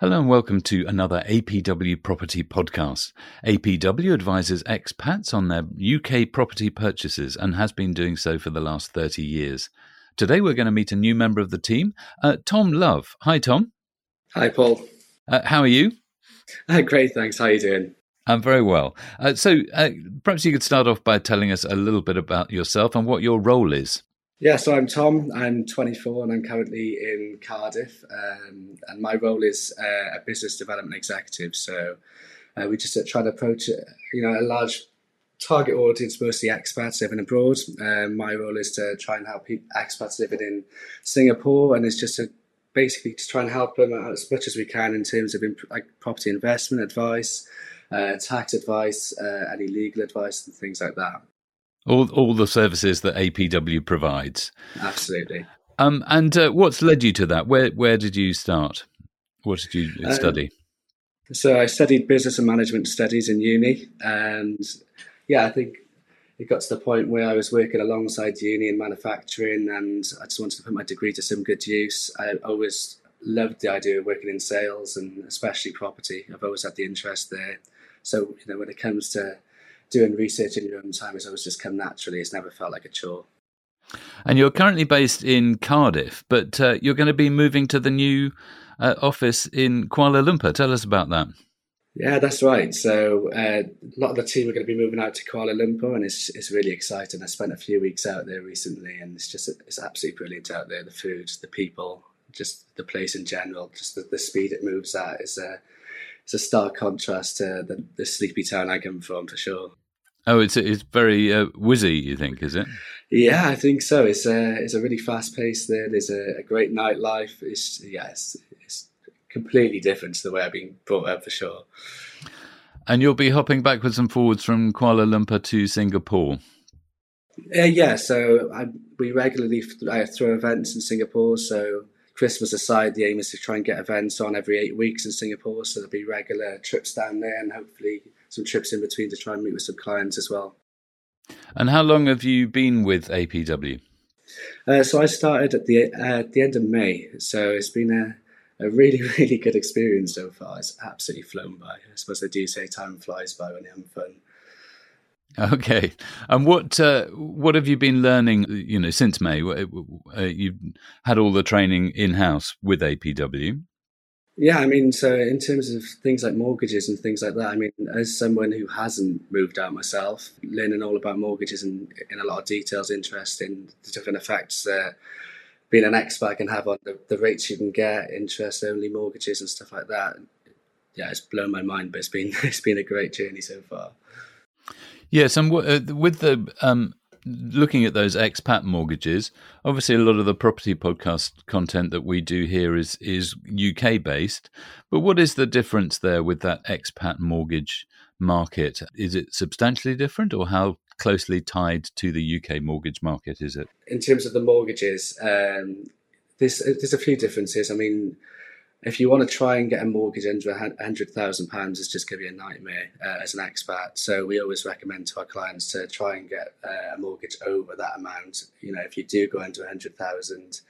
Hello and welcome to another APW Property podcast. APW advises expats on their UK property purchases and has been doing so for the last 30 years. Today we're going to meet a new member of the team, uh, Tom Love. Hi, Tom. Hi, Paul. Uh, how are you? Uh, great, thanks. How are you doing? I'm very well. Uh, so uh, perhaps you could start off by telling us a little bit about yourself and what your role is. Yeah, so I'm Tom. I'm 24 and I'm currently in Cardiff. Um, and my role is uh, a business development executive. So uh, we just uh, try to approach you know a large target audience, mostly expats living abroad. Um, my role is to try and help expats living in Singapore, and it's just to basically to try and help them as much as we can in terms of imp- like property investment advice, uh, tax advice, uh, any legal advice, and things like that all all the services that APW provides. Absolutely. Um, and uh, what's led you to that? Where where did you start? What did you uh, study? so I studied business and management studies in uni, and yeah, I think it got to the point where I was working alongside uni in manufacturing, and I just wanted to put my degree to some good use. I always loved the idea of working in sales and especially property. I've always had the interest there. So you know, when it comes to doing research in your own time has always just come naturally. It's never felt like a chore. And you're currently based in Cardiff, but uh, you're going to be moving to the new uh, office in Kuala Lumpur. Tell us about that. Yeah, that's right. So uh, a lot of the team are going to be moving out to Kuala Lumpur, and it's it's really exciting. I spent a few weeks out there recently, and it's just it's absolutely brilliant out there. The food, the people, just the place in general, just the, the speed it moves at is a it's a stark contrast to the, the sleepy town I come from for sure. Oh, it's it's very uh, whizzy. You think is it? Yeah, I think so. It's a it's a really fast pace there. There's a, a great nightlife. It's yeah, it's, it's completely different to the way I've been brought up for sure. And you'll be hopping backwards and forwards from Kuala Lumpur to Singapore. Uh, yeah, so I, we regularly I throw events in Singapore. So Christmas aside, the aim is to try and get events on every eight weeks in Singapore. So there'll be regular trips down there, and hopefully some trips in between to try and meet with some clients as well. And how long have you been with APW? Uh, so I started at the uh, the end of May. So it's been a, a really really good experience so far. It's absolutely flown by. I suppose they do say time flies by when you're having fun. Okay, and what uh, what have you been learning? You know, since May, uh, you've had all the training in house with APW. Yeah, I mean, so in terms of things like mortgages and things like that, I mean, as someone who hasn't moved out myself, learning all about mortgages and in a lot of details, interest in the different effects that being an expat can have on the, the rates you can get, interest only mortgages and stuff like that. Yeah, it's blown my mind, but it's been it's been a great journey so far. Yes, and w- uh, with the um, looking at those expat mortgages, obviously a lot of the property podcast content that we do here is is UK based. But what is the difference there with that expat mortgage market? Is it substantially different, or how closely tied to the UK mortgage market is it? In terms of the mortgages, um, there's there's a few differences. I mean if you want to try and get a mortgage under hundred thousand pounds, it's just going to be a nightmare uh, as an expat. So we always recommend to our clients to try and get uh, a mortgage over that amount. You know, if you do go under a hundred thousand,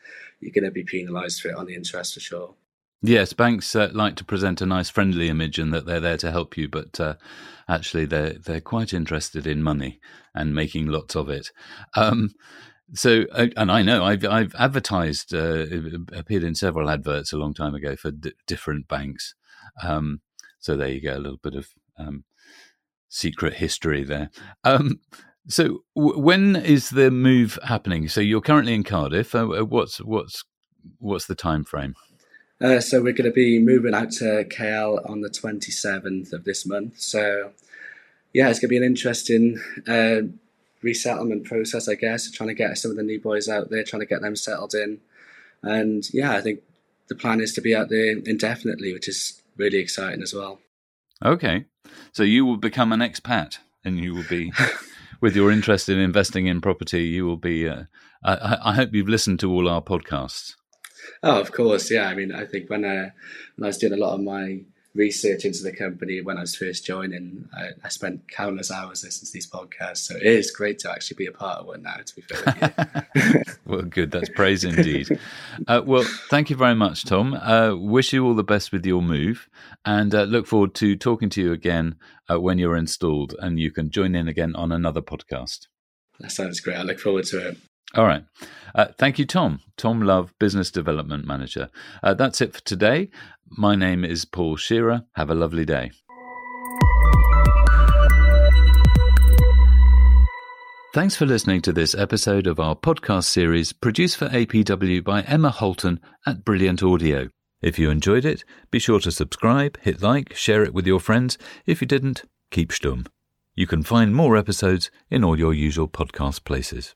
you're going to be penalised for it on the interest for sure. Yes, banks uh, like to present a nice, friendly image and that they're there to help you, but uh, actually they're they're quite interested in money and making lots of it. Um, so, uh, and I know I've I've advertised, uh, appeared in several adverts a long time ago for d- different banks. Um, so there you go, a little bit of um, secret history there. Um, so, w- when is the move happening? So, you're currently in Cardiff. Uh, uh what's what's what's the time frame? Uh, so, we're going to be moving out to KL on the 27th of this month. So, yeah, it's going to be an interesting uh, resettlement process, I guess, trying to get some of the new boys out there, trying to get them settled in. And yeah, I think the plan is to be out there indefinitely, which is really exciting as well. Okay. So you will become an expat and you will be, with your interest in investing in property, you will be. Uh, I, I, hope you've listened to all our podcasts. Oh, of course. Yeah. I mean, I think when, uh, when I was doing a lot of my research into the company when I was first joining. I, I, spent countless hours listening to these podcasts, so it is great to actually be a part of one now. To be fair, well, good. That's praise indeed. Uh, well, thank you very much, Tom. Uh, wish you all the best with your move, and uh, look forward to talking to you again uh, when you're installed, and you can join in again on another podcast. That sounds great. I look forward to it. All right. Uh, thank you, Tom. Tom Love, Business Development Manager. Uh, that's it for today. My name is Paul Shearer. Have a lovely day. Thanks for listening to this episode of our podcast series produced for APW by Emma Holton at Brilliant Audio. If you enjoyed it, be sure to subscribe, hit like, share it with your friends. If you didn't, keep stum. You can find more episodes in all your usual podcast places.